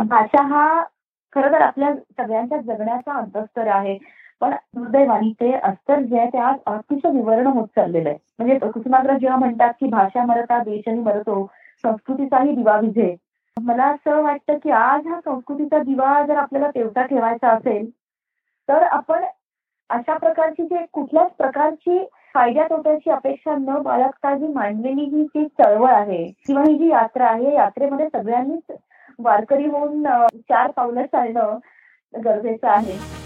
भाषा हा खर तर आपल्या सगळ्यांच्या जगण्याचा अंतस्तर आहे. पण दुर्दैवानी ते अस्तर जे आहे ते आज अतिशय विवरण होत चाललेलं आहे. म्हणजे कुसुमाग्रज जेव्हा म्हणतात की भाषा मरता देशही मरतो संस्कृतीचाही दिवा विझे. मला असं वाटतं की आज हा संस्कृतीचा दिवा जर आपल्याला तेवढा ठेवायचा असेल तर आपण अशा प्रकारची जे कुठल्याच प्रकारची फायद्या तोट्याची अपेक्षा न बाळगता जी मांडलेली ही जी चळवळ आहे किंवा ही जी यात्रा आहे यात्रेमध्ये सगळ्यांनीच वारकरी होऊन चार पावलं चालणं गरजेचं आहे.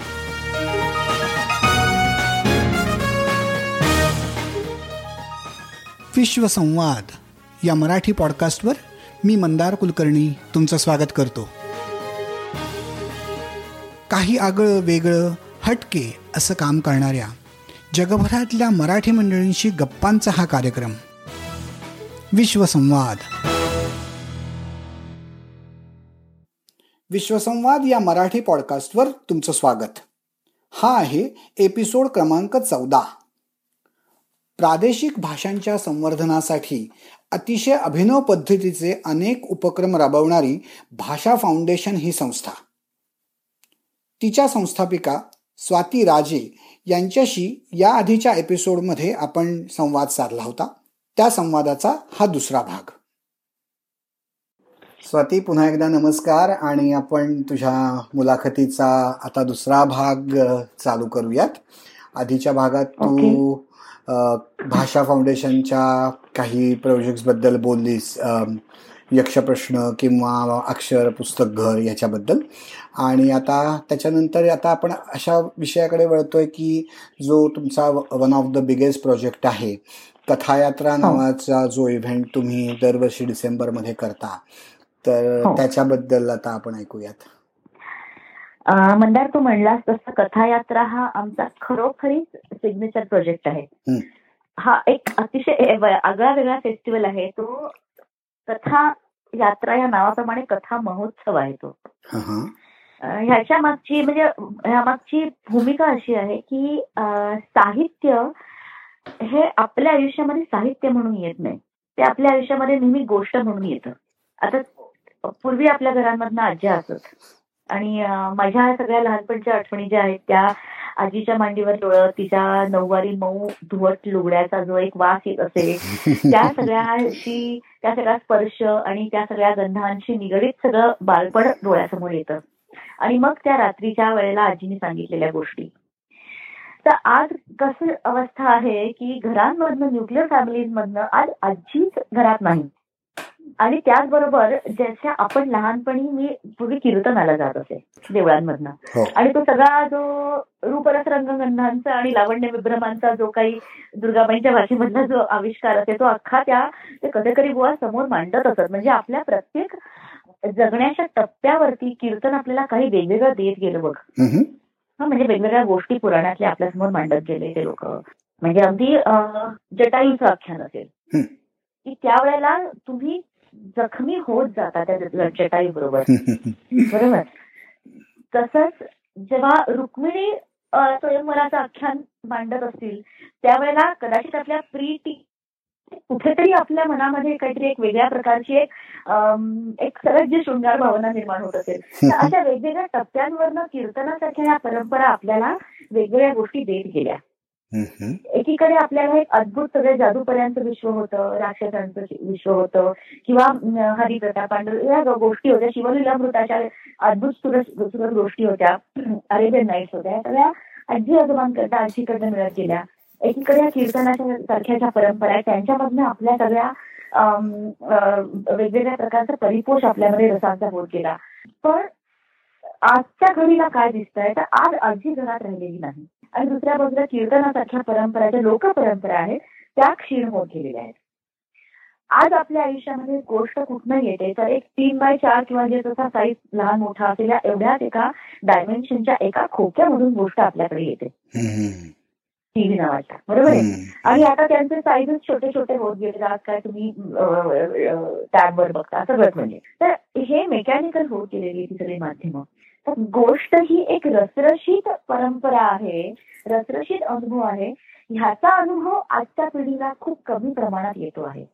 विश्वसंवाद या मराठी पॉडकास्टवर मी मंदार कुलकर्णी तुमचं स्वागत करतो. काही आगळं वेगळं हटके असं काम करणाऱ्या जगभरातल्या मराठी मंडळींशी गप्पांचा हा कार्यक्रम. विश्वसंवाद. विश्वसंवाद या मराठी पॉडकास्टवर तुमचं स्वागत. हा आहे एपिसोड क्रमांक चौदा. प्रादेशिक भाषांच्या संवर्धनासाठी अतिशय अभिनव पद्धतीचे अनेक उपक्रम राबवणारी भाषा फाउंडेशन ही संस्था. तिच्या संस्थापिका स्वाती राजे यांच्याशी या आधीच्या एपिसोडमध्ये आपण संवाद साधला होता. त्या संवादाचा हा दुसरा भाग. स्वाती पुन्हा एकदा नमस्कार आणि आपण तुझ्या मुलाखतीचा आता दुसरा भाग चालू करूयात. आधीच्या भागात तू भाषा फाउंडेशनच्या काही बद्दल बोललीस यक्षप्रश्न किंवा अक्षर पुस्तक घर याच्याबद्दल. आणि आता त्याच्यानंतर आता आपण अशा विषयाकडे वळतोय की जो तुमचा one of the biggest project आहे कथायात्रा हो. नावाचा जो इव्हेंट तुम्ही दरवर्षी डिसेंबरमध्ये करता तर हो. त्याच्याबद्दल आता आपण ऐकूयात. मंदार तू म्हणलास तसं कथायात्रा हा आमचा खरोखरीच सिग्नेचर प्रोजेक्ट आहे. हा एक अतिशय आगळा वेगळा फेस्टिवल आहे. तो कथा यात्रा या नावाप्रमाणे कथा महोत्सव आहे तो. ह्याच्या मागची म्हणजे ह्या मागची भूमिका अशी आहे की साहित्य हे आपल्या आयुष्यामध्ये साहित्य म्हणून येत नाही. ते आपल्या आयुष्यामध्ये नेहमी गोष्ट म्हणून येतं. आता पूर्वी आपल्या घरांमधनं आज्या असत. आणि माझ्या सगळ्या लहानपणच्या आठवणी ज्या आहेत त्या आजीच्या मांडीवर डोळं तिच्या नऊवारी मऊ धुवट लुगड्याचा जो एक वास येत असे त्या सगळ्याशी त्या सगळ्या स्पर्श आणि त्या सगळ्या गंधांशी निगडीत सगळं बालपण डोळ्यासमोर येतं. आणि मग त्या रात्रीच्या वेळेला आजीने सांगितलेल्या गोष्टी. तर आज कसं अवस्था आहे की घरांमधनं न्यूक्लिअर फॅमिलीजमधनं आज आजीच घरात नाही. आणि त्याचबरोबर ज्याच्या आपण लहानपणी मी पूर्वी कीर्तनाला जात असे देवळांमधनं. हो. आणि तो सगळा जो रूपरस रंगगंधांचा आणि लावण्य विभ्रमांचा जो काही दुर्गाबाईंच्या भाषेमधला जो आविष्कार असे तो अख्खा त्या ते कधीकधी बुवा समोर मांडत असत. म्हणजे आपल्या प्रत्येक जगण्याच्या टप्प्यावरती कीर्तन आपल्याला काही वेगवेगळं देत गेलं बघ. हा म्हणजे वेगवेगळ्या गोष्टी पुराणातल्या आपल्यासमोर मांडत गेले ते लोक. म्हणजे अगदी जटाईचं आख्यान असेल. की त्यावेळेला तुम्ही जखमी होत जाता त्या चटाई बरोबर. बरोबर. तसंच जेव्हा रुक्मिणी स्वयंवराचं आख्यान मांडत असतील त्यावेळेला कदाचित आपल्या प्री टी कुठेतरी आपल्या मनामध्ये काहीतरी एक वेगळ्या प्रकारची एक एक सरळ जी शृंगार भावना निर्माण होत असेल तर अशा वेगवेगळ्या टप्प्यांवरनं कीर्तनासारख्या ह्या परंपरा आपल्याला वेगवेगळ्या गोष्टी देत गेल्या. एकीकडे आपल्याला एक अद्भुत सगळे जादूपर्यंत विश्व होतं राक्षसांचं विश्व होतं किंवा हरिप्रता पांडव या गोष्टी होत्या. शिवलीलामृताच्या अद्भुत सुरत गोष्टी होत्या. अरेबियन नाईट्स होत्या. सगळ्या आजी आजोबांकरता आजीकडनं मिळत गेल्या. एकीकडे या कीर्तनाच्या सारख्या ज्या परंपरा आहेत. त्यांच्यामधनं आपल्या सगळ्या वेगवेगळ्या प्रकारचा परिपोष आपल्यामध्ये रसांचा बोध केला. पण आजच्या घडीला काय दिसतंय? तर आज आजी घरात राहिलेली नाही. आणि दुसऱ्या बाजूला कीर्तनासारख्या परंपरा ज्या लोक परंपरा आहेत त्या क्षीण होत गेलेल्या आहेत. आज आपल्या आयुष्यामध्ये गोष्ट कुठनं येते? तर एक तीन बाय चार किंवा जे जसा साईज लहान मोठा असेल या एवढ्याच एका डायमेन्शनच्या एका खोक्यामधून गोष्ट आपल्याकडे येते. टीव्ही नावाच्या. बरोबर आहे? आणि आता त्यांचे साईजच छोटे छोटे होत गेले आज काय तुम्ही टॅबवर बघता. सगळंच म्हणजे. तर हे मेकॅनिकल होत गेलेली ती सगळी माध्यमं. तर गोष्ट ही एक रसरशीत परंपरा आहे. रसरशीत अनुभव आहे. ह्याचा अनुभव आजच्या पिढीला खूप कमी प्रमाणात येतो आहे.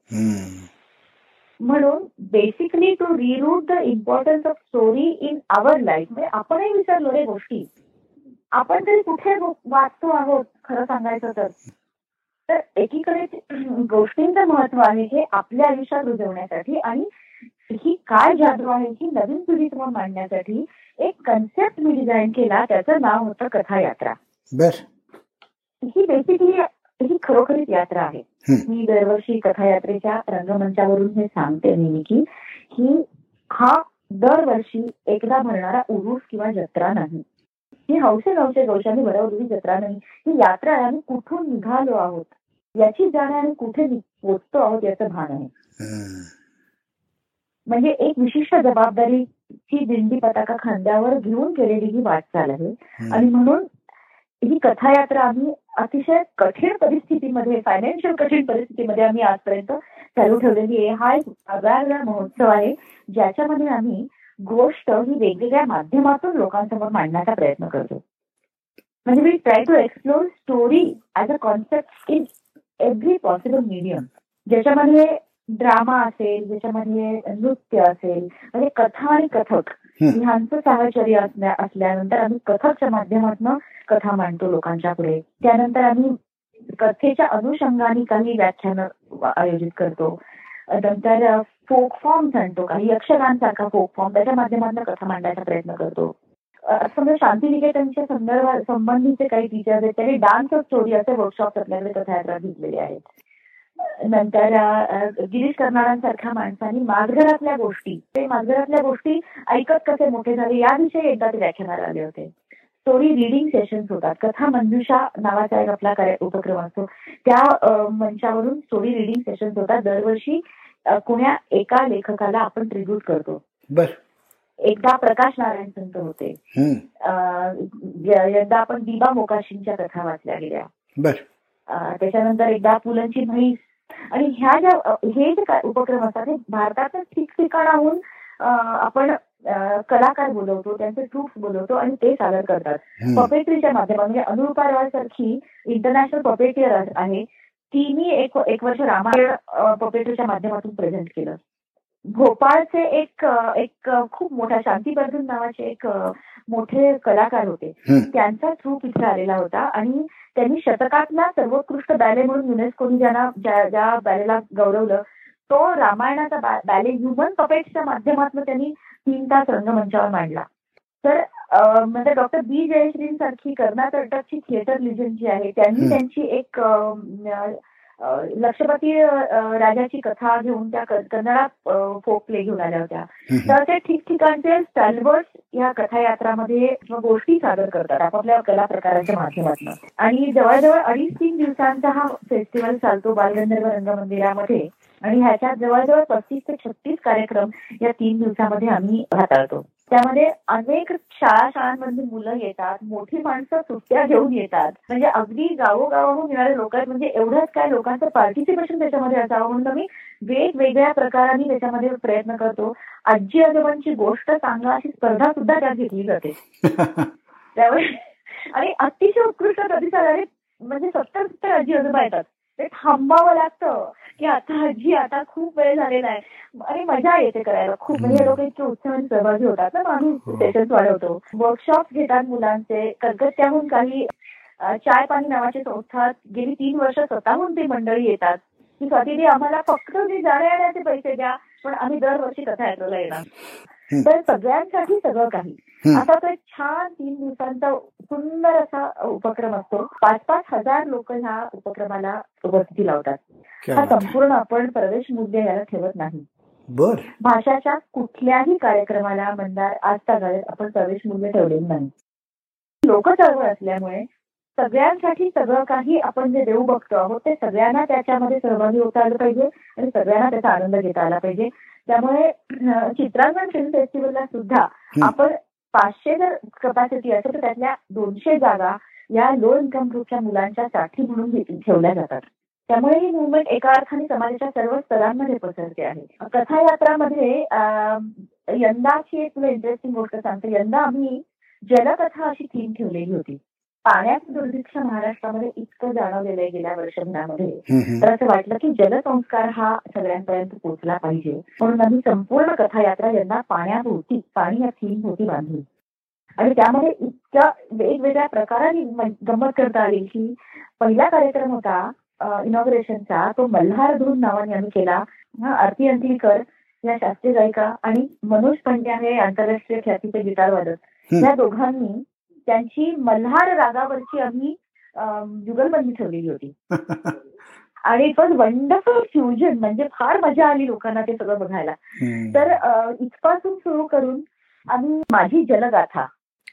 म्हणून basically to reroute the importance of story in our life म्हणजे आपणही विसरलो रे गोष्टी. आपण तरी कुठे वाचतो आहोत खरं सांगायचं तर. तर एकीकडे गोष्टींचं महत्त्व आहे हे आपल्या आयुष्यात रुजवण्यासाठी आणि ही काय जादू आहे ही नवीन पिढी समोर मांडण्यासाठी. एक कन्सेप्ट मी डिझाईन केला त्याचं नाव होतं कथा यात्रा बर. ही बेसिकली ही खरोखरीच यात्रा आहे. मी दरवर्षी कथायात्रेच्या रंगमंचावरून हे सांगते नेहमी की ही हा दरवर्षी एकदा भरणारा उरूस किंवा जत्रा नाही. ही हौसे गौशे गौशाने भरवलेली जत्रा नाही. ही यात्रा आहे आम्ही कुठून निघालो आहोत? याची जाण आणि कुठे पोचतो आहोत याचं भान आहे. म्हणजे एक विशिष्ट जबाबदारी ची दिंडी पताका खांद्यावर घेऊन केलेली ही वाटचाल आहे. आणि म्हणून ही कथायात्रा आम्ही अतिशय कठीण परिस्थितीमध्ये फायनान्शियल कठीण परिस्थितीमध्ये आम्ही आजपर्यंत चालू ठेवलेली आहे. हा एक वेगळा महोत्सव आहे ज्याच्यामध्ये आम्ही गोष्ट ही वेगवेगळ्या माध्यमातून लोकांसमोर मांडण्याचा प्रयत्न करतो. म्हणजे we try to explore story as a concept in every possible medium ज्याच्यामध्ये ड्रामा असेल ज्याच्यामध्ये नृत्य असेल म्हणजे कथा आणि कथक ह्यांचं साहचर्य असल्यानंतर आम्ही कथकच्या माध्यमातून कथा मांडतो लोकांच्या पुढे. त्यानंतर आम्ही कथेच्या अनुषंगाने काही व्याख्यान आयोजित करतो. नंतर फोक फॉर्म आणतो काही यक्षगानसारखा फोक फॉर्म त्याच्या माध्यमातून कथा मांडायचा प्रयत्न करतो. समजा शांतिनिकेतनच्या संदर्भात संबंधीचे काही टीचर्स आहेत त्यांनी डान्स ऑफ स्टोरी असे वर्कशॉप आपल्याकडे कथायात्रा घेतलेले आहेत. नंतर गिरीश कर्नाडांसारख्या माणसांनी माझघरातल्या गोष्टी ते माझघरातल्या गोष्टी ऐकत कसे मोठे झाले याविषयी एकदा ते व्याख्यानाला आले होते. स्टोरी रिडिंग सेशन्स होतात. कथा मंजुषा नावाचा एक आपला उपक्रम असतो. त्या मंचावरून स्टोरी रिडिंग सेशन्स होतात. दरवर्षी कुण्या एका लेखकाला आपण ट्रिब्यूट करतो. एकदा प्रकाश नारायण संत होते. यंदा आपण दिबा मोकाशींच्या कथा वाचल्या गेल्या. त्याच्यानंतर एकदा पुलंची म्हैस. आणि ह्या ज्या हे जे उपक्रम असतात हे भारताच्या ठिकठिकाणाहून आपण कलाकार बोलवतो त्यांचे ट्रूप्स बोलवतो आणि ते सादर करतात. पपेट्रीच्या माध्यमातून म्हणजे अनुरूपा सारखी इंटरनॅशनल पपेटियर आहे. तिने एक एक वर्ष रामायण पपेट्रीच्या माध्यमातून प्रेझेंट केलं. भोपाळचे एक एक खूप मोठा शांती बर्धन नावाचे एक मोठे कलाकार होते. त्यांचा थ्रूप इथे आलेला होता आणि त्यांनी शतकातला सर्वोत्कृष्ट बॅले म्हणून युनेस्कोनी ज्यांना ज्या बॅलेला गौरवलं तो रामायणाचा बॅले ह्युमन पपेट्सच्या माध्यमातून त्यांनी तीन तास रंगमंचावर मांडला. तर म्हणजे डॉक्टर बी जयश्रींसारखी कर्नाटकची थिएटर लिजन जी आहे त्यांनी त्यांची एक लक्षपती राजाची कथा घेऊन त्या कन्नडात फोक प्ले घेऊन आल्या होत्या. तर ते ठिकठिकाणचे स्टॅल्वर्स या कथायात्रामध्ये गोष्टी सादर करतात आपापल्या कला प्रकाराच्या माध्यमातून. आणि जवळजवळ अडीच तीन दिवसांचा हा फेस्टिवल चालतो बालगंधर्व रंगमंदिरामध्ये. आणि ह्याच्यात जवळजवळ पस्तीस ते छत्तीस कार्यक्रम या तीन दिवसामध्ये आम्ही हाताळतो. त्यामध्ये अनेक शाळा शाळांमध्ये मुलं येतात मोठी माणसं सुट्ट्या घेऊन येतात. म्हणजे अगदी गावोगावाहून येणारे लोक आहेत म्हणजे एवढंच काय लोकांचं पार्टिसिपेशन त्याच्यामध्ये असावं म्हणून आम्ही वेगवेगळ्या प्रकारांनी त्याच्यामध्ये प्रयत्न करतो. आजी आजोबांची गोष्ट सांगा अशी स्पर्धा सुद्धा त्यात घेतली जाते. त्यामुळे आणि अतिशय उत्कृष्ट प्रतिसाद म्हणजे सत्तर सत्तर आजी आजोबा येतात. ते थांबावं लागतं. की आता आजी आता खूप वेळ झालेला आहे. आणि मजा येते करायला. खूप म्हणजे लोक इतके उत्साहाने सहभागी होतात ना आम्ही सेशन्स वाढवतो. वर्कशॉप घेतात मुलांचे. कलकत्त्याहून काही चाय पाणी नावाची संस्था गेली तीन वर्ष स्वतःहून ती मंडळी येतात. की स्वातीने आम्हाला फक्त जे जाण्या येण्याचे पैसे द्या पण आम्ही दरवर्षी कथा ऐकायला येणार. तर सगळ्यांसाठी सगळं काही. असा तो एक छान तीन दिवसांचा सुंदर असा उपक्रम असतो. पाच पाच हजार लोक ह्या उपक्रमाला उपस्थिती लावतात. हा संपूर्ण आपण प्रवेश मूल्य याला ठेवत नाही. बर. भाषाच्या कुठल्याही कार्यक्रमाला मंदार आजचा गाळ्यात आपण प्रवेश मूल्य ठेवलेलं नाही. लोक चळवळ असल्यामुळे सगळ्यांसाठी सगळं काही आपण जे देऊ बघतो आहोत ते सगळ्यांना त्याच्यामध्ये सहभागी होता आलं पाहिजे आणि सगळ्यांना त्याचा आनंद घेता आला पाहिजे. त्यामुळे चित्रांगण फिल्म फेस्टिवलला सुद्धा आपण पाचशे जर कपॅसिटी असेल तर त्यातल्या दोनशे जागा या लो इन्कम ग्रुपच्या मुलांच्या साठी म्हणून ठेवल्या जातात. त्यामुळे ही मुवमेंट एका अर्थाने समाजाच्या सर्व स्तरांमध्ये पसरते आहे. कथायात्रामध्ये यंदाची एक तुला इंटरेस्टिंग गोष्ट सांगते. यंदा आम्ही जलकथा अशी थीम ठेवलेली होती. पाण्याचं दुर्भिक्ष महाराष्ट्रामध्ये इतकं जाणवलेलं आहे गेल्या वर्षभरामध्ये. तर असं वाटलं की जलसंस्कार हा सगळ्यांपर्यंत पोहोचला पाहिजे. म्हणून आम्ही संपूर्ण कथायात्रा यांना पाण्याभोवती पाणी या थीम भोवती बांधली. आणि त्यामध्ये इतक्या वेगवेगळ्या प्रकाराने गंमत करता आली की पहिला कार्यक्रम होता इनॉग्रेशनचा तो मल्हार धून नावाने आम्ही केला. आरती अंतिलकर या शास्त्रीय गायिका आणि मनोज पंड्या हे आंतरराष्ट्रीय ख्यातीचे गिटार वादक. या दोघांनी त्यांची मल्हार रागावरची आम्ही जुगलबंदी ठेवलेली होती. आणि इट वॉज वंडरफुल फ्युजन म्हणजे फार मजा आली लोकांना ते सगळं बघायला. तर इथपासून सुरू करून आम्ही माझी जलगाथा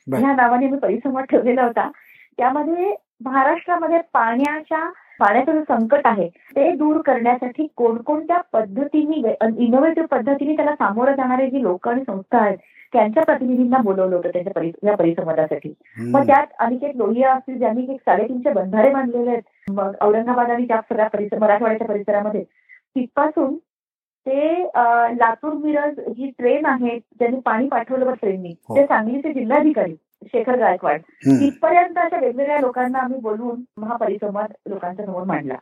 ह्या नावाने मी परिसंवाद ठेवलेला होता. त्यामध्ये महाराष्ट्रामध्ये पाण्याच्या पाण्याचं जे संकट आहे ते दूर करण्यासाठी कोणकोणत्या पद्धतीने इनोव्हेटिव्ह पद्धतीने त्याला सामोरं जाणारे जी लोक आणि संस्था आहेत त्यांच्या प्रतिनिधींना बोलवलं होतं त्यांच्या या परिसंवादासाठी. मग त्यात अनिकेत लोहिया असतील ज्यांनी एक साडेतीनशे बंधारे बांधलेले आहेत. मग औरंगाबाद आणि त्या सगळ्या परिसर मराठवाड्याच्या परिसरामध्ये. तिथपासून ते लातूर मिरज जी ट्रेन आहे ज्यांनी पाणी पाठवलं ट्रेननी. हो. ते सांगलीचे जिल्हाधिकारी शेखर गायकवाड. तिथपर्यंत अशा वेगवेगळ्या लोकांना आम्ही बोलवून हा परिसंवाद लोकांच्या समोर मांडला.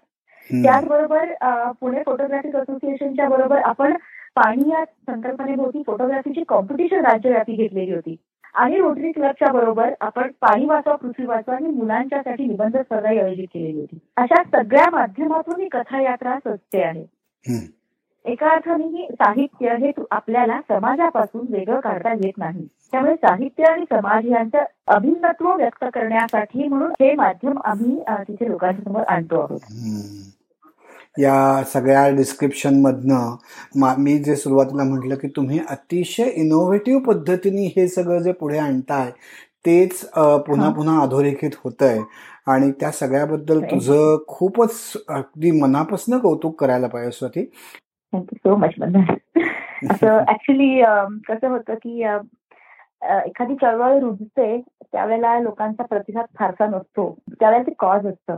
त्याचबरोबर पुणे फोटोग्राफिक असोसिएशनच्या बरोबर आपण पाणी या संकल्पनेभोवती फोटोग्राफीची कॉम्पिटिशन राज्यव्यापी घेतलेली होती. आणि रोटरी क्लबच्या बरोबर आपण पाणी वाचवा पृथ्वी वाचवा आणि मुलांच्यासाठी निबंध स्पर्धा आयोजित केलेली होती. अशा सगळ्या माध्यमातून ही कथायात्रा सजते आहे. एका अर्थाने साहित्य हे आपल्याला समाजापासून वेगळं काढता येत नाही. त्यामुळे साहित्य आणि समाज यांचं अभिन्नत्व व्यक्त करण्यासाठी म्हणून हे माध्यम आम्ही तिथे लोकांच्या समोर आणतो आहोत. या सगळ्या डिस्क्रिप्शन मधनं मी जे सुरुवातीला म्हटलं की तुम्ही अतिशय इनोव्हेटिव्ह पद्धतीने हे सगळं जे पुढे आणताय तेच पुन्हा पुन्हा अधोरेखित होत आहे आणि त्या सगळ्याबद्दल तुझं खूपच अगदी मनापासून कौतुक करायला पाहिजे Swati. Thank you so much असं ऍक्च्युली कसं होतं की एखादी चळवळ रुजते त्यावेळेला लोकांचा प्रतिसाद फारसा नसतो. त्यावेळेला ते कॉज असतं.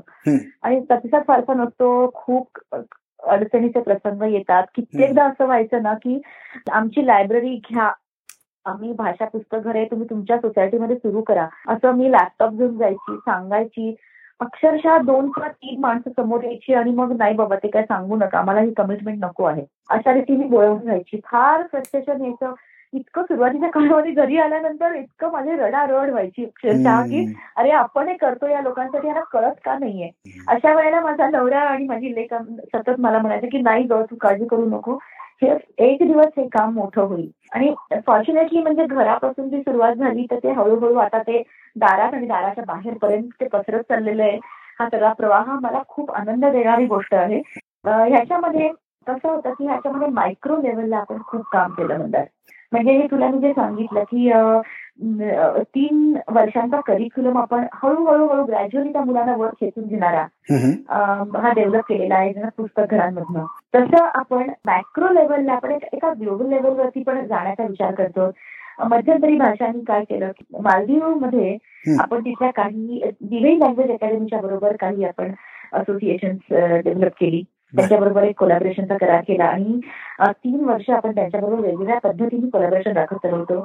आणि प्रतिसाद फारसा नसतो खूप अडचणीचे प्रसंग येतात. कित्येकदा असं व्हायचं ना की आमची लायब्ररी घ्या आम्ही भाषा पुस्तक घर तुम्ही तुमच्या सोसायटीमध्ये सुरू करा. असं मी लॅपटॉप घेऊन जायची सांगायची. अक्षरशः दोन किंवा तीन माणसं समोर यायची आणि मग नाही बाबा ते काय सांगू नका मला ही कमिटमेंट नको आहे. अशा रीतीने बोलवून जायची. फार फ्रस्ट्रेशन यायचं. इतकं सुरुवातीच्या काळामध्ये घरी आल्यानंतर इतकं माझी रडारड व्हायची. अक्षरशः की अरे आपण हे करतो या लोकांसाठी यांना कळत का नाहीये? अशा वेळेला माझा नवरा आणि माझी लेख सतत मला म्हणायचं की नाही ग तू काळजी करू नको. हे एक दिवस हे काम मोठं होईल. आणि फॉर्च्युनेटली म्हणजे घरापासून जी सुरुवात झाली तर ते हळूहळू आता ते दारात आणि दाराच्या बाहेरपर्यंत ते पसरत चाललेलं आहे. हा सगळा प्रवाह मला खूप आनंद देणारी गोष्ट आहे. ह्याच्यामध्ये कसं होतं की ह्याच्यामध्ये मायक्रो लेवलला आपण खूप काम केलं म्हणतात. म्हणजे हे तुला मी जे सांगितलं की तीन वर्षांचा करिक्युलम आपण हळूहळू हळू ग्रॅज्युअली त्या मुलांना वर खेचून घेणारा हा डेव्हलप केलेला आहे पुस्तक घरांमधनं. तसं आपण मॅक्रो लेवलला आपण एका ग्लोबल लेवलवरती पण जाण्याचा विचार करतो. मध्यंतरी भाषांनी काय केलं मालदीवमध्ये आपण तिथल्या काही डिव्हाइन लँग्वेज अकॅडमीच्या बरोबर काही आपण असोसिएशन डेव्हलप केली. त्यांच्याबरोबर एक कोलॅबरेशनचा करार केला. आणि तीन वर्ष आपण त्यांच्याबरोबर वेगवेगळ्या पद्धतीने कोलॅबरेशन दाखवत चालवतो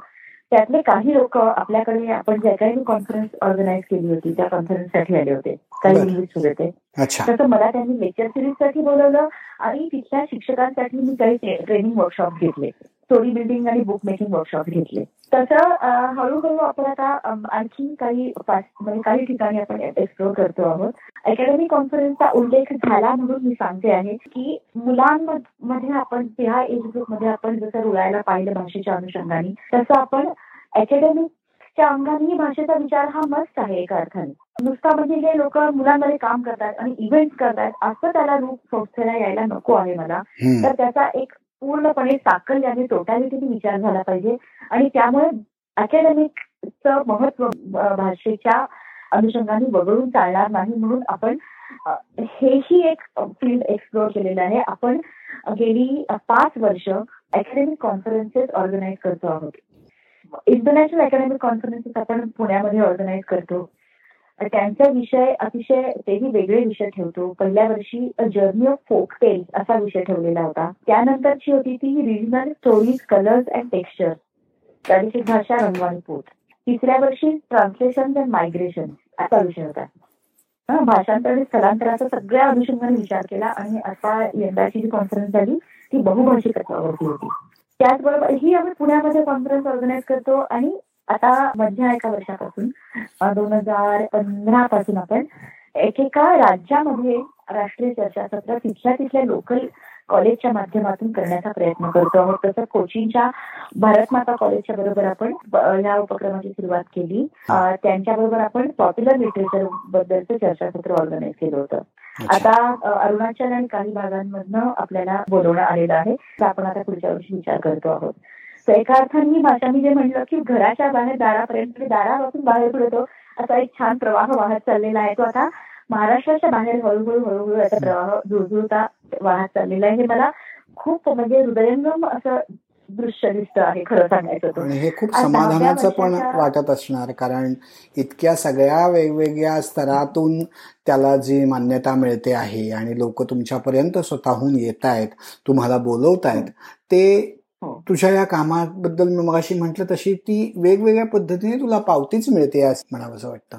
त्यातले काही लोक आपल्याकडे आपण जे काही कॉन्फरन्स ऑर्गनाईज केली होती त्या कॉन्फरन्ससाठी आले होते. काही इंग्लिश होते तसं मला त्यांनी लेक्चर सिरीजसाठी बोलवलं आणि तिथल्या शिक्षकांसाठी मी काही ट्रेनिंग वर्कशॉप घेतले. स्टोरी बिल्डिंग आणि बुक मेकिंग वर्कशॉप घेतले. तसं हळूहळू आपण आता आणखी काही म्हणजे काही ठिकाणी आपण एक्सप्लोर करतो आहोत. अकॅडमिक कॉन्फरन्सचा उल्लेख झाला म्हणून मी सांगते आहे की मुलांमध्ये आपण ह्या एज ग्रुपमध्ये आपण जसं रुळायला पाहिलं भाषेच्या अनुषंगाने तसं आपण अकॅडमिकच्या अंगाने भाषेचा विचार हा मस्त आहे एका अर्थाने. नुसता म्हणजे हे लोक मुलांमध्ये काम करतात आणि इव्हेंट करतात असं त्याला रूप संस्थेला यायला नको आहे मला. तर त्याचा एक पूर्णपणे साकल्याने टोटॅलिटीने विचार झाला पाहिजे. आणि त्यामुळे अकॅडमिकचं महत्त्व भाषेच्या अनुषंगाने वगळून चालणार नाही म्हणून आपण हेही एक फील्ड एक्सप्लोर केलेलं आहे. आपण गेली पाच वर्ष अकॅडमिक कॉन्फरन्सेस ऑर्गनाईज करतो आहोत. इंटरनॅशनल अकॅडमिक कॉन्फरन्सेस आपण पुण्यामध्ये ऑर्गनाईज करतो. त्यांचा विषय अतिशय तेही वेगळे विषय ठेवतो. पहिल्या वर्षी जर्नी ऑफ फोक टेल असा विषय ठेवलेला होता. त्यानंतरची होती ती regional stories colours and texture प्रादेशिक भाषा रंग पोत तिसऱ्या वर्षी ट्रान्सलेशन अँड मायग्रेशन असा विषय होता. भाषांतर आणि स्थलांतराचा सगळ्या अनुषंगाने विचार केला आणि आता यंदाची जी कॉन्फरन्स झाली ती बहुभाषिक तत्वावरती होती. त्याचबरोबर ही आम्ही पुण्यामध्ये कॉन्फरन्स ऑर्गनाईज करतो आणि आता मध्या एका वर्षापासून दोन हजार पंधरा पासून आपण एकेका राज्यामध्ये राष्ट्रीय चर्चासत्र तिथल्या तिथल्या लोकल कॉलेजच्या माध्यमातून करण्याचा प्रयत्न करतो आहोत. तसंच कोचिंगच्या भारत माता कॉलेजच्या बरोबर आपण या उपक्रमाची सुरुवात केली. त्यांच्याबरोबर आपण पॉप्युलर लिटरेचर बद्दलचं चर्चासत्र ऑर्गनाईज केलं होतं. आता अरुणाचल आणि काही भागांमधनं आपल्याला बोलवण्यात आलेलं आहे. तर आपण आता पुढच्या वर्षी विचार करतो आहोत. ही भाषा मी जे म्हणलं की घराच्या बाहेर दारापर्यंत दारापासून बाहेर पडतो असा एक छान प्रवाह वाहत चाललेला आहे तो आता महाराष्ट्राच्या बाहेर हळूहळू हळूहळू याचा प्रवाह जुळजुळता वाहत चाललेला आहे हे मला खूप म्हणजे हृदयंगम असं दृश्य दिसत आहे खरं सांगायचं आणि हे खूप समाधानाचं पण वाटत असणार कारण इतक्या सगळ्या वेगवेगळ्या स्तरातून त्याला जी मान्यता मिळते आहे आणि लोक तुमच्यापर्यंत स्वतःहून येत आहेत तुम्हाला बोलवतायत ते हो. तुझ्या या कामाबद्दल मी मगाशी म्हटलं तशी ती वेगवेगळ्या पद्धतीने तुला पावतीच मिळते असं म्हणावं असं वाटतं.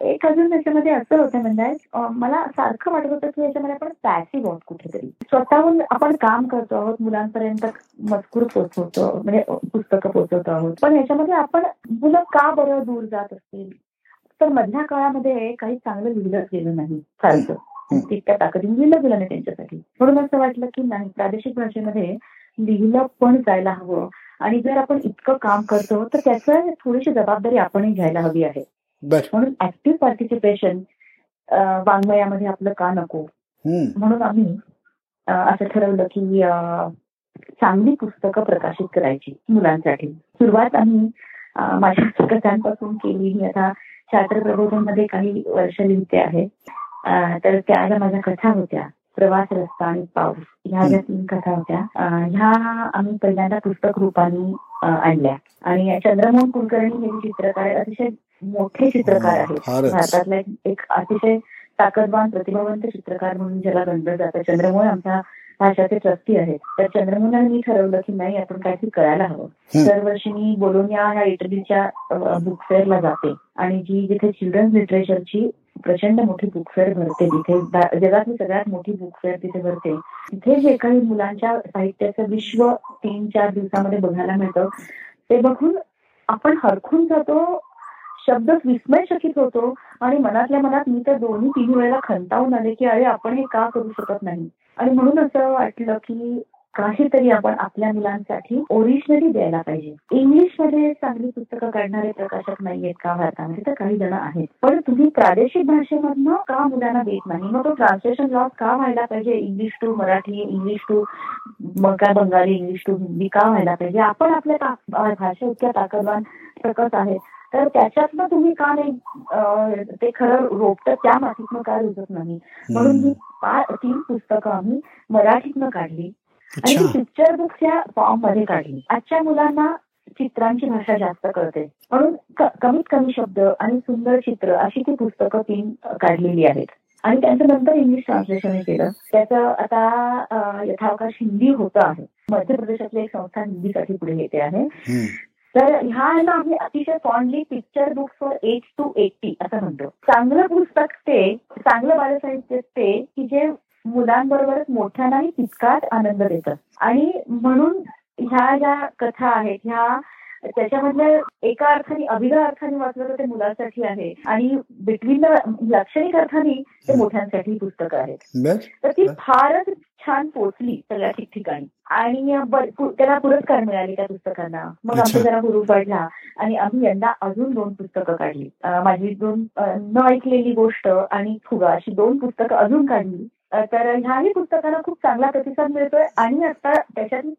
एक अजून त्याच्यामध्ये असं होतं म्हणजे मला सारखं वाटत होतं की याच्यामध्ये आपण पॅसिव्ह आहोत कुठेतरी. स्वतःहून आपण काम करतो आहोत मुलांपर्यंत मजकूर पोहोचवतो म्हणजे पुस्तकं पोहोचवतो आहोत. पण याच्यामध्ये आपण मुलं का बरं दूर जात असतील? तर मधल्या काळामध्ये काही चांगलं लिहिलंच गेलं नाही. फारसं. तितक्या ताकदीने लिहिलं गेलं नाही त्यांच्यासाठी. म्हणून असं वाटलं की नाही प्रादेशिक भाषेमध्ये लिहिलं पण जायला हवं. आणि जर आपण इतकं काम करतो तर त्याचं थोडीशी जबाबदारी आपणही घ्यायला हवी आहे. म्हणून ऍक्टिव्ह पार्टिसिपेशन वाङ्मयामध्ये आपलं का नको? म्हणून आम्ही असं ठरवलं की चांगली पुस्तकं प्रकाशित करायची मुलांसाठी. सुरुवात आम्ही माझ्या कथांपासून केली. मी आता छात्र प्रबोधनमध्ये काही वर्ष लिहिते आहे. तर त्या माझ्या कथा होत्या प्रवास रस्ता आणि पाऊस ह्या ज्या तीन कथा होत्या ह्या आम्ही पहिल्यांदा पुस्तक रूपाने आणल्या. आणि चंद्रमोहन कुलकर्णी हे चित्रकार अतिशय मोठे चित्रकार आहेत. भारतातले एक अतिशय ताकदवान प्रतिभावंत चित्रकार म्हणून ज्याला गणलं जातं चंद्रमोहन आमच्या भाषाचे ट्रस्टी आहेत. तर चंद्रमोहन मी ठरवलं की नाही आपण काहीतरी करायला हवं. दरवर्षी मी बोलोनिया ह्या इटलीच्या बुक फेअरला जाते. आणि जी जिथे चिल्ड्रन्स लिटरेचरची प्रचंड मोठी बुक फेअर भरते तिथे. जगातली सगळ्यात मोठी बुक फेअर तिथे भरते. तिथे जे काही मुलांच्या साहित्याचं विश्व तीन चार दिवसामध्ये बघायला मिळतं ते बघून आपण हरखून जातो शब्द विस्मयचकित होतो आणि मनातल्या मनात मी तर दोन्ही तीन वेळेला खंतावून आले की अरे आपण हे का करू शकत नाही? आणि म्हणून असं वाटलं की काहीतरी आपण आपल्या मुलांसाठी ओरिजिनली द्यायला पाहिजे. इंग्लिशमध्ये चांगली पुस्तकं काढणारे प्रकाशक नाहीयेत का भारतामध्ये? तर काही जण आहेत. पण तुम्ही प्रादेशिक भाषेमधनं का मुलांना देत नाही? मग तो ट्रान्सलेशन लॉस का व्हायला पाहिजे? English to Marathi English to काय बंगाली इंग्लिश टू हिंदी का व्हायला पाहिजे? आपण आपल्या भाषा इतक्या ताकदवान प्रकट आहेत. तर त्याच्यातनं तुम्ही का नाही ते खरं रोपट त्या मातीतनं का रुजत नाही? म्हणून ही तीन पुस्तकं आम्ही मराठीतनं काढली. आणि ती पिक्चर बुक्स या फॉर्ममध्ये काढली. आजच्या मुलांना चित्रांची भाषा जास्त कळते. म्हणून कमीत कमी शब्द आणि सुंदर चित्र अशी ती पुस्तकं तीन काढलेली आहेत. आणि त्यांचं नंतर इंग्लिश ट्रान्सलेशन केलं. त्याचं आता यथावकाश हिंदी होतं आहे. मध्य प्रदेशातली एक संस्था हिंदीसाठी पुढे येते आहे. तर ह्या ना आम्ही अतिशय fondly picture books for age two eighty असं म्हणतो. चांगलं पुस्तक ते चांगलं बालसाहित्य ते की जे मुलांबरोबरच मोठ्यांनाही तितकाच आनंद देतं. आणि म्हणून ह्या ज्या कथा आहेत ह्या त्याच्यामधल्या एका अर्थाने अभिगा अर्थाने वाचलं तर ते मुलांसाठी आहे. आणि बिटवीन लाक्षणिक अर्थाने ते मोठ्यांसाठी पुस्तकं आहेत. तर ती फारच छान पोचली सगळ्या ठिकठिकाणी. आणि त्याला पुरस्कार मिळाले त्या पुस्तकांना. मग आमचा जरा हुरूप वाढला आणि आम्ही यंदा अजून दोन पुस्तकं काढली. माझी दोन न ऐकलेली गोष्ट आणि फुगा अशी दोन पुस्तकं अजून काढली. तर ह्याही पुस्तकाला खूप चांगला प्रतिसाद मिळतोय. आणि आता त्याच्यात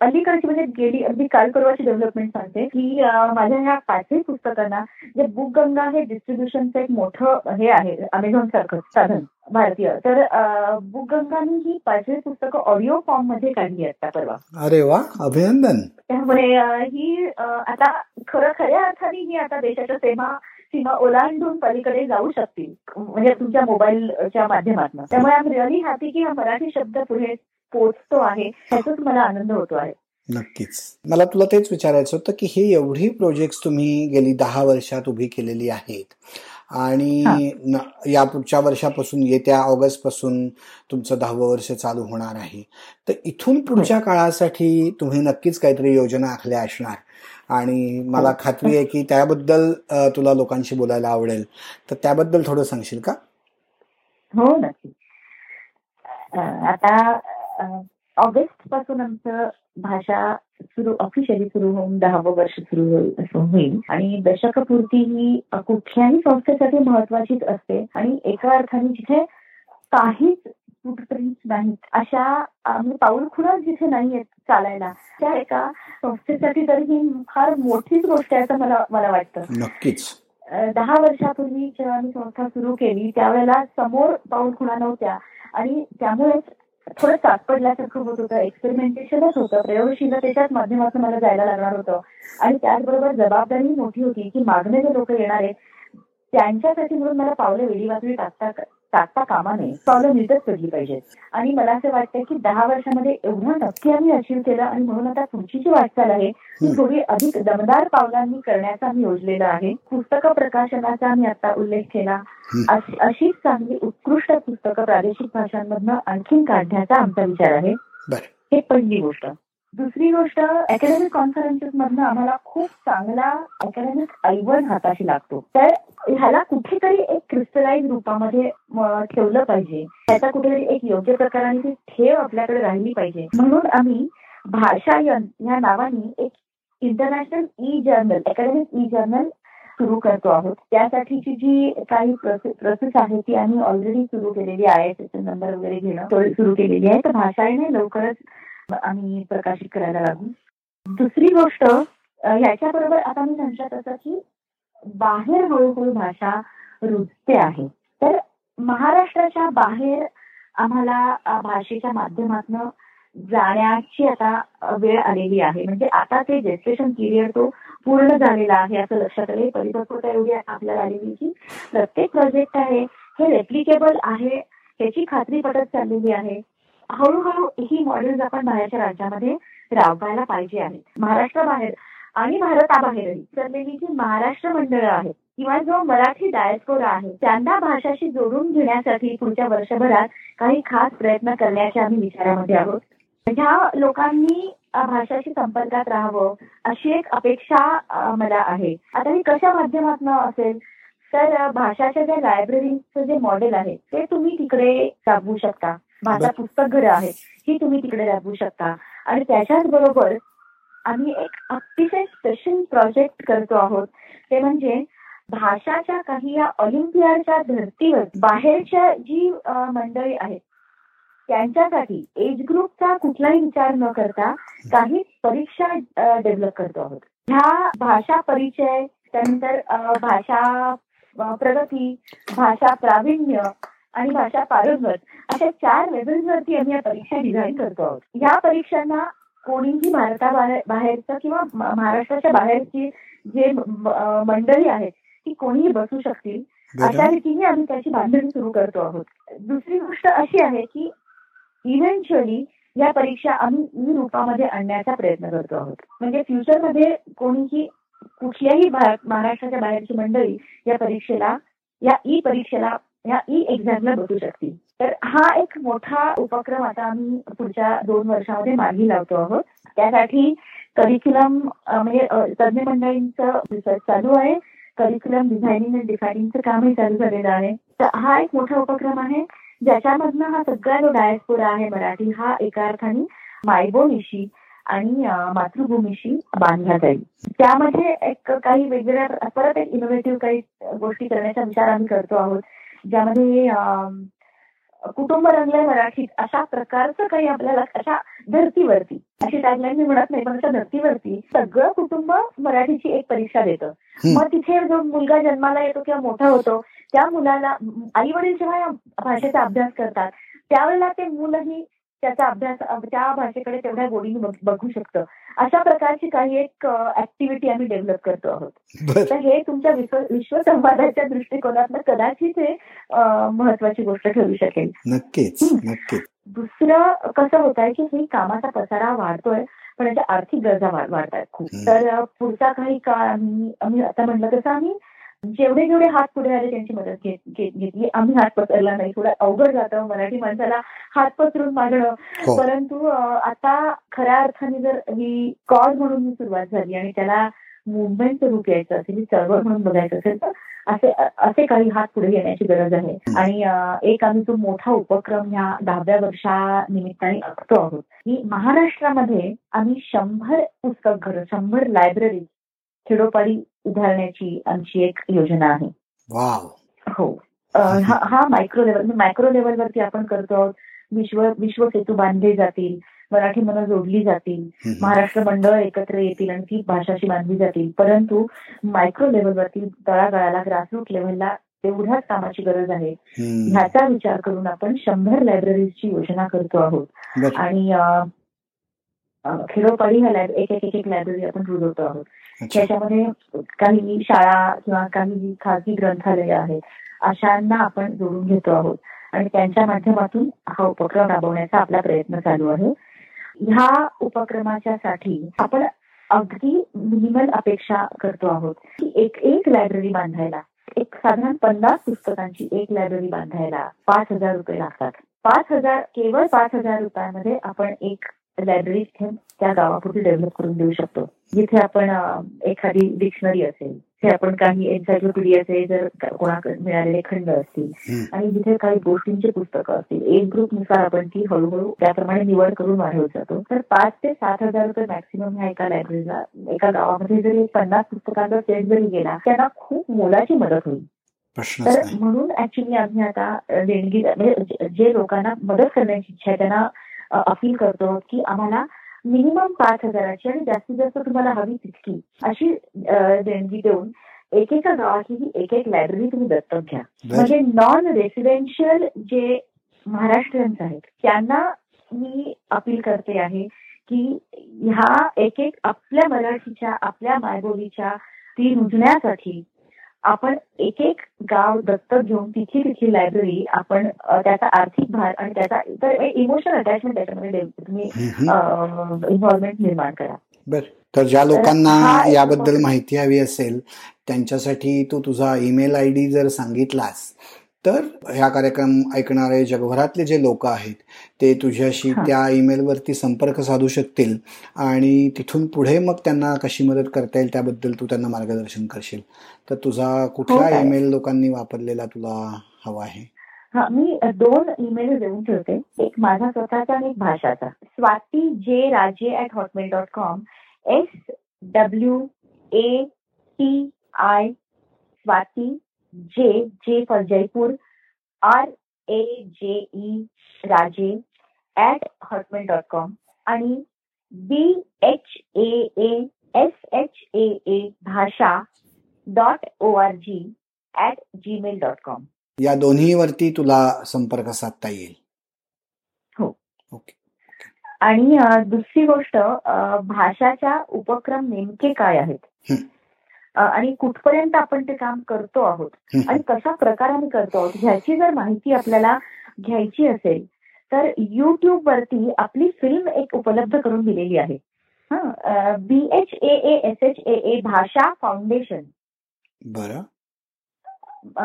अलीकडची म्हणजे गेली अगदी काल परवाची डेव्हलपमेंट सांगते की माझ्या ह्या पाचही पुस्तकांना जे बुक गंगा हे डिस्ट्रीब्युशनचं एक मोठं हे आहे अमेझॉन सारखं साधन भारतीय. तर बुक गंगानी ही पाचही पुस्तकं ऑडिओ फॉर्ममध्ये काढली आता परवा. अरे वा अभिनंदन. त्यामुळे ही आता खरं खऱ्या अर्थाने ही आता देशाच्या सेवा सीमा ओलांडून पलीकडे जाऊ शकतील म्हणजे तुमच्या मोबाईलच्या माध्यमातून. त्यामुळे आम्ही रिअली हॅपी की हा मराठी शब्द पुढे पोचतो आहे ह्याचाच मला आनंद होतो आहे. नक्कीच. मला तुला तेच विचारायचं होतं की हे एवढी प्रोजेक्ट तुम्ही गेली दहा वर्षात उभी केलेली आहेत. आणि या पुढच्या वर्षापासून येत्या ऑगस्टपासून तुमचं दहावं वर्ष चालू होणार आहे. तर इथून पुढच्या काळासाठी तुम्ही नक्कीच काहीतरी योजना आखल्या असणार. आणि मला खात्री आहे की त्याबद्दल तुला लोकांशी बोलायला आवडेल. तर त्याबद्दल थोडं सांगशील का? हो नक्की. आता ऑगस्टपासून आमचं भाषा सुरू ऑफिशियली सुरू होऊन दहावं वर्ष सुरू होईल. आणि दशकपूर्ती ही कुठल्याही संस्थेसाठी महत्वाचीच असते. आणि एका अर्थाने जिथे काहीच फुटप्रिंट नाहीत. अशा पाऊल खुणा जिथे नाहीयेत चालायला. त्या एका संस्थेसाठी तर ही फार मोठीच गोष्ट आहे असं मला मला वाटतं. नक्कीच. दहा वर्षापूर्वी जेव्हा मी संस्था सुरू केली त्यावेळेला समोर पाऊल खुणा नव्हत्या. आणि त्यामुळेच थोडं साथ पडल्यासारखं होत होतं. एक्सपेरिमेंटेशनच होतं. प्रयोगशीलतेच्याच माध्यमातून मला जायला लागणार होतं. आणि त्याचबरोबर जबाबदारी मोठी होती की मागणे जे लोक येणार आहेत. त्यांच्यासाठी म्हणून मला पावलं वेळी वाजवी टाकता टाकता कामा नये पावलं नीटच पडली पाहिजेत आणि मला असं वाटतं की दहा वर्षामध्ये एवढं नक्की आम्ही अचीव केलं आणि म्हणून आता पुढची जी वाटचाल आहे ती थोडी अधिक दमदार पावलांनी करण्याचा आम्ही योजलेलं आहे. पुस्तक प्रकाशनाचा आम्ही आता उल्लेख केला. अशीच चांगली उत्कृष्ट पुस्तकं प्रादेशिक भाषांमधनं आणखीन काढण्याचा आमचा विचार आहे. हे पहिली गोष्ट. दुसरी गोष्ट अकॅडमिक कॉन्फरन्सेस मधनं आम्हाला खूप चांगला अकॅडमिक ऐवण हाताशी लागतो. तर ह्याला कुठेतरी एक क्रिस्टलाइज रूपामध्ये ठेवलं पाहिजे. त्याचा कुठेतरी एक योग्य प्रकाराने ती ठेव आपल्याकडे राहिली पाहिजे. म्हणून आम्ही भाषायन या नावाने एक international e journal academic e journal सुरू करतो आहोत. त्यासाठीची जी काही प्रोसेस आहे ती आम्ही ऑलरेडी सुरू केलेली आहे. त्याचे नंबर वगैरे घेणं सुरू केलेली आहे. तर भाषाने लवकरच आम्ही प्रकाशित करायला लागू. दुसरी गोष्ट याच्याबरोबर आता मी सांगत असं की बाहेर हळूहळू भाषा रुजते आहे. तर महाराष्ट्राच्या बाहेर आम्हाला भाषेच्या माध्यमातून जाण्याची आता वेळ आलेली आहे. म्हणजे आता ते जेस्टेशन पिरियड तो पूर्ण झालेला आहे असं लक्षात आले परिपक्वता एवढी आपल्याला आलेली की प्रत्येक प्रोजेक्ट आहे हे रेप्लिकेबल आहे याची खात्री पटत चाललेली आहे. हळूहळू ही मॉडेल्स आपण बाहेरच्या राज्यामध्ये राबवायला पाहिजे आहेत. महाराष्ट्राबाहेर आणि भारताबाहेरही चाललेली जी महाराष्ट्र मंडळ आहेत किंवा जो मराठी डायस्पोरा आहे त्यांना भाषाशी जोडून घेण्यासाठी पुढच्या वर्षभरात काही खास प्रयत्न करण्याच्या आम्ही विचारामध्ये आहोत. ह्या लोकांनी भाषाशी संपर्कात राहावं अशी एक अपेक्षा मला आहे. आता हे कशा माध्यमातून असेल? तर भाषाच्या ज्या लायब्ररीचं जे मॉडेल आहे ते तुम्ही तिकडे राबवू शकता. भाषा पुस्तक घर आहेत ही तुम्ही तिकडे राबवू शकता. आणि त्याच्याच बरोबर आम्ही एक अतिशय स्पेशल प्रोजेक्ट करतो आहोत. ते म्हणजे भाषाच्या काही या ऑलिम्पियाडच्या धर्तीवर बाहेरच्या जी मंडळी आहेत त्यांच्यासाठी एज ग्रुपचा कुठलाही विचार न करता काही परीक्षा डेव्हलप करतो आहोत. ह्या भाषा परिचय त्यानंतर भाषा प्रगती भाषा प्रावीण्य आणि भाषा पारंगत अशा चार लेव्हल्सवरती आम्ही या परीक्षा डिझाईन करतो आहोत. या परीक्षांना कोणीही भारताबाहेर बाहेरचं किंवा महाराष्ट्राच्या बाहेरची जे मंडळी आहेत ती कोणीही बसू शकतील. अशा रीतीने आम्ही त्याची बांधणी सुरू करतो आहोत. दुसरी गोष्ट अशी आहे की इव्हेंच्युअली या परीक्षा आम्ही ई रूपामध्ये आणण्याचा प्रयत्न करतो आहोत. म्हणजे फ्युचरमध्ये कोणीही कुठल्याही महाराष्ट्राच्या बाहेरची मंडळी या परीक्षेला या ई परीक्षेला या ई एक्झामला बसू शकतील. तर हा एक मोठा उपक्रम आता आम्ही पुढच्या दोन वर्षामध्ये मार्गी लावतो आहोत. त्यासाठी करिक्युलम म्हणजे तज्ज्ञ मंडळींचं रिसर्च चालू आहे. करिक्युलम डिझायनिंग आणि डिफायनिंगचं कामही चालू झालेलं आहे. तर हा एक मोठा उपक्रम आहे. ज्याच्यामधनं हा सगळा जो डायस्पोरा आहे मराठी हा एका अर्थाने मायबोनिशी आणि मातृभूमीशी बांधला जाईल. त्यामध्ये एक काही वेगवेगळ्या परत एक इनोव्हेटिव्ह काही गोष्टी करण्याचा विचार आम्ही करतो आहोत. ज्यामध्ये कुटुंब रंगले मराठीत अशा प्रकारचं काही आपल्याला अशा धर्तीवरती अशी टॅगलाईन मी म्हणत नाही पण अशा धर्तीवरती सगळं कुटुंब मराठीची एक परीक्षा देतं. मग तिथे जो मुलगा जन्माला येतो किंवा मोठा होतो त्या मुलाला आई वडील जेव्हा भाषेचा अभ्यास करतात त्यावेळेला ते मुलंही त्याचा अभ्यास त्या भाषेकडे तेवढ्या गोडीने बघू शकतं. अशा प्रकारची काही एक ऍक्टिव्हिटी आम्ही डेव्हलप करतो आहोत. तर हे तुमच्या विश्व विश्वसंवादाच्या दृष्टिकोनातनं कदाचित हे महत्वाची गोष्ट ठरू शकेल. नक्कीच नक्कीच. दुसरं कसं होत आहे की ही कामाचा पसारा वाढतोय पण त्याच्या आर्थिक गरजा वाढतात खूप. तर पुढचा काही काळ आम्ही आम्ही आता म्हटलं तसं आम्ही जेवढे जेवढे हात पुढे आले त्यांची मदत घेतली. आम्ही हात पसरला नाही. थोडं अवघड जातं मराठी माणसाला हात पसरून मागणं हो. परंतु आता खऱ्या अर्थाने जर ही कॉज म्हणून सुरुवात झाली आणि त्याला मुवमेंटचं रूप यायचं असेल चळवळ म्हणून बघायचं असेल तर असे असे काही हात पुढे येण्याची गरज आहे. आणि एक आम्ही तो मोठा उपक्रम ह्या दहाव्या वर्षा निमित्ताने आखतो आहोत की महाराष्ट्रामध्ये आम्ही शंभर पुस्तक घर शंभर लायब्ररी खेडोपाडी उभारण्याची आमची एक योजना आहे. हो. हा मायक्रो लेवल मायक्रो लेवलवरती आपण करतो आहोत. विश्व विश्व सेतू बांधले जातील मराठी मन जोडली जातील महाराष्ट्र मंडळ एकत्र येतील आणि ती भाषाशी बांधली जातील. परंतु मायक्रो लेवलवरती तळागाळाला ग्रासरूट लेवलला तेवढ्याच कामाची गरज आहे. ह्याचा विचार करून आपण शंभर लायब्ररीजची योजना करतो आहोत. आणि खेडोपाडी ह्या एक एक एक लायब्ररी आपण रुजवतो आहोत. त्याच्यामध्ये काही शाळा किंवा काही खाजगी ग्रंथालय आहेत अशांना आपण जोडून घेतो आहोत. आणि त्यांच्या माध्यमातून हा उपक्रम राबवण्याचा आपला प्रयत्न चालू आहे. ह्या उपक्रमाच्या साठी आपण अगदी मिनिमल अपेक्षा करतो आहोत की एक एक लायब्ररी बांधायला एक साधारण पन्नास पुस्तकांची एक लायब्ररी बांधायला पाच हजार रुपये लागतात. पाच हजार केवळ पाच हजार रुपयामध्ये आपण एक लायब्ररी त्या गावापुरती डेव्हलप करून देऊ शकतो. जिथे आपण एखादी डिक्शनरी असेल हे आपण काही एन्सायक्लोपीडियाचे जर कोणाकडे मिळालेले खंड असतील आणि जिथे काही गोष्टींची पुस्तकं असतील एक ग्रुपनुसार आपण ती हळूहळू त्याप्रमाणे निवड करून वाढवत जातो. तर पाच ते सात हजार रुपये मॅक्सिमम ह्या एका लायब्ररीला एका गावामध्ये जरी पन्नास पुस्तकांचा सेट जरी गेला त्यांना खूप मोलाची मदत होईल. तर म्हणून ऍक्च्युली आम्ही आता देणगी म्हणजे जे लोकांना मदत करण्याची इच्छा आहे त्यांना अपील करतो की आम्हाला मिनिमम पाच हजाराची आणि जास्तीत जास्त तुम्हाला हवी तितकी अशी देणगी देऊन एकेका गावाची ही एक एक लायब्ररी तुम्ही दत्तक घ्या. म्हणजे नॉन रेसिडेन्शियल जे महाराष्ट्रीयन्स आहेत त्यांना मी अपील करते आहे की ह्या एक एक आपल्या मराठीच्या आपल्या मायबोलीच्या ती रुजण्यासाठी आपण एक एक गाव दत्तक घेऊन तिथली तिथली लायब्ररी आपण त्याचा आर्थिक भार आणि त्याचा तर इमोशनल अटॅचमेंट त्याच्यामध्ये तुम्ही इन्व्हॉल्वमेंट निर्माण करा. बर. तर ज्या लोकांना याबद्दल माहिती हवी असेल त्यांच्यासाठी तू तुझा ईमेल आय डी जर सांगितलास तर ह्या कार्यक्रम ऐकणारे जगभरातले जे लोक आहेत ते तुझ्याशी त्या ईमेलवरती संपर्क साधू शकतील आणि तिथून पुढे मग त्यांना कशी मदत करता येईल त्याबद्दल तू त्यांना मार्गदर्शन करशील. तर तुझा कुठला ईमेल हो, लोकांनी वापरलेला तुला हवा आहे? हा मी दोन ईमेल देऊन ठेवते. एक माझा स्वतःचा आणि एक भाषाचा. Swati J Raje at Hotmail dot com S W A T I Swati J J four Jaipur R A J E राजे ऍट हॉटमेल डॉट कॉम आणि B H A S H A A Bhasha dot O R G at Gmail dot com या दोन्हीवरती तुला संपर्क साधता येईल. हो. Okay. आणि दुसरी गोष्ट भाषाच्या उपक्रम नेमके काय आहेत? आणि कुठपर्यंत आपण ते काम करतो आहोत आणि कशा प्रकाराने करतो आहोत ह्याची जर माहिती आपल्याला घ्यायची असेल तर युट्यूब वरती आपली फिल्म एक उपलब्ध करून दिलेली आहे. B H A S H A A Bhasha foundation बरं.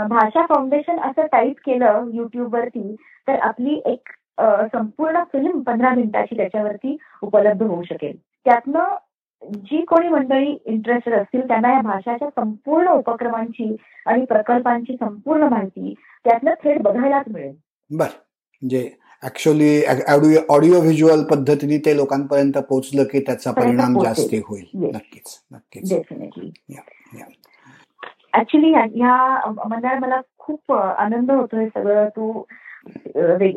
भाषा फाउंडेशन असं टाईप केलं युट्यूब वरती तर आपली एक संपूर्ण फिल्म पंधरा मिनिटाची त्याच्यावरती उपलब्ध होऊ शकेल. त्यातनं जी कोणी मंडळी इंटरेस्टेड असतील त्यांना या भाषाच्या संपूर्ण उपक्रमांची आणि प्रकल्पांची संपूर्ण माहिती त्यातनं थेट बघायलाच मिळेल. बर. म्हणजे ऍक्च्युअली ऑडिओ व्हिज्युअल पद्धतीने ते लोकांपर्यंत पोहोचलं की त्याचा परिणाम जास्त होईल. नक्कीच नक्कीच. डेफिनेटली ऍक्च्युली ह्या मंडळ मला खूप आनंद होतोय सगळं. तू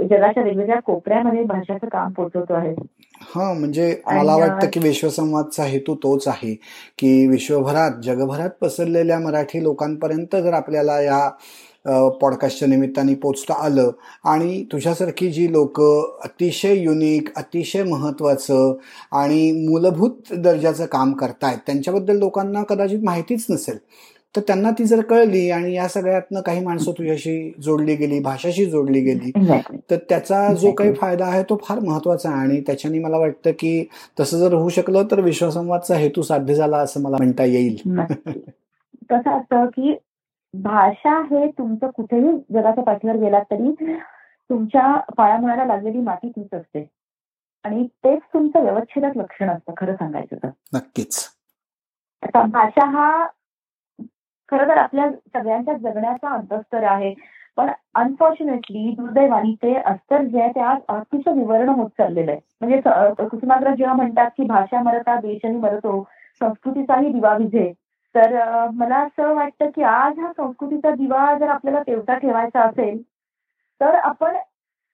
जगाच्या वेगवेगळ्या कोपऱ्यामध्ये भाषाचं काम पोहोचवतो आहे हा म्हणजे मला वाटतं की विश्वसंवादचा हेतू तोच आहे की विश्वभरात जगभरात पसरलेल्या मराठी लोकांपर्यंत जर आपल्याला या पॉडकास्टच्या निमित्ताने पोचता आलं आणि तुझ्यासारखी जी लोक अतिशय युनिक अतिशय महत्वाचं आणि मूलभूत दर्जाचं काम करतायत त्यांच्याबद्दल लोकांना कदाचित माहितीच नसेल. तर त्यांना ती जर कळली आणि या सगळ्यातनं काही माणसं तुझ्याशी जोडली गेली भाषाशी जोडली गेली तर त्याचा जो काही फायदा आहे तो फार महत्त्वाचा आहे. आणि त्याच्याने मला वाटतं की तसं जर होऊ शकलं तर विश्वसंवादचा हेतू साध्य झाला असं मला म्हणता येईल. कसं असतं की भाषा हे तुमचं कुठेही जगाच्या पाठीवर गेलात तरी तुमच्या पायामुळाला लागलेली माती तीच असते. आणि तेच तुमचं व्यवच्छेदक लक्षण असतं खरं सांगायचं तर. नक्कीच. आता भाषा हा खरं तर आपल्या सगळ्यांच्या जगण्याचा अंतस्तर आहे. पण अनफॉर्च्युनेटली दुर्दैवानी ते अस्तर जे आहे ते आज अतिशय विवरण होत चाललेलं आहे. म्हणजे कुसुमाग्रज जेव्हा म्हणतात की भाषा मरता देशही मरतो संस्कृतीचाही दिवा विझे. तर मला असं वाटतं की आज हा संस्कृतीचा दिवा जर आपल्याला तेवढा ठेवायचा असेल तर आपण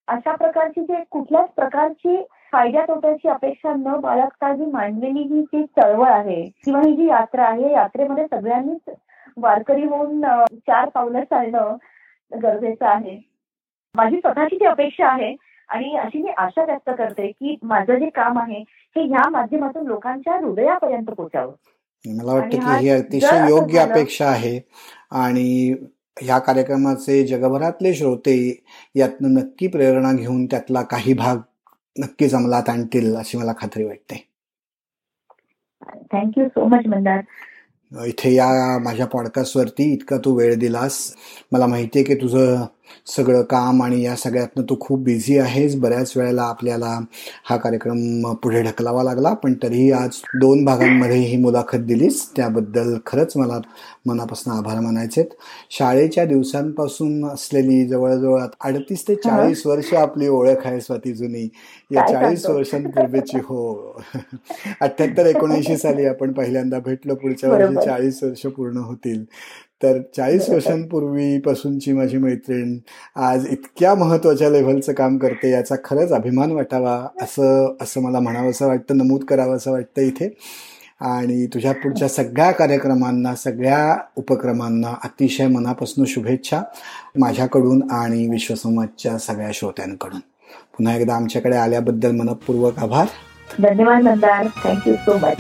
अशा प्रकारची जे कुठल्याच प्रकारची फायद्या तोट्याची अपेक्षा न बाळगता जी मांडलेली ही ती चळवळ आहे किंवा ही जी यात्रा आहे यात्रेमध्ये सगळ्यांनीच वारकरी होऊन चार पावलं चालणं गरजेचं आहे. माझी स्वतःची ती अपेक्षा आहे आणि अशी मी आशा व्यक्त करते की माझं जे काम आहे हे ह्या माध्यमातून लोकांच्या हृदयापर्यंत पोचावं मला वाटतं की ही अतिशय योग्य अपेक्षा आहे आणि ह्या कार्यक्रमाचे जगभरातले श्रोते यातनं नक्की प्रेरणा घेऊन त्यातला काही भाग नक्कीच अंमलात आणतील अशी मला खात्री वाटते. Thank you so much Mandar. इथे या माझ्या पॉडकास्टवरती इतका तू वेळ दिलास. मला माहिती आहे की तुझं सगळं काम आणि या सगळ्यातनं तू खूप बिझी आहेस. बऱ्याच वेळेला आपल्याला हा कार्यक्रम पुढे ढकलावा लागला पण तरीही आज दोन भागांमध्ये ही मुलाखत दिलीस. त्याबद्दल खरंच मला मनापासून आभार मानायचे शाळेच्या दिवसांपासून असलेली जवळजवळ अडतीस ते चाळीस वर्ष आपली ओळख आहे स्वाती जुनी. या चाळीस वर्षांपूर्वीची हो. अठ्याहत्तर एकोणऐंशी साली आपण पहिल्यांदा भेटलो. पुढच्या वर्षी चाळीस वर्ष पूर्ण होतील. तर चाळीस वर्षांपूर्वीपासूनची माझी मैत्रीण आज इतक्या महत्त्वाच्या लेव्हलचं काम करते याचा खरंच अभिमान वाटावा असं असं मला म्हणावंसं वाटतं नमूद करावं असं वाटतं इथे. आणि तुझ्या पुढच्या सगळ्या कार्यक्रमांना सगळ्या उपक्रमांना अतिशय मनापासून शुभेच्छा माझ्याकडून आणि विश्वसंवादच्या सगळ्या श्रोत्यांकडून. पुन्हा एकदा आमच्याकडे आल्याबद्दल मनपूर्वक आभार. धन्यवाद थँक्यू सो मच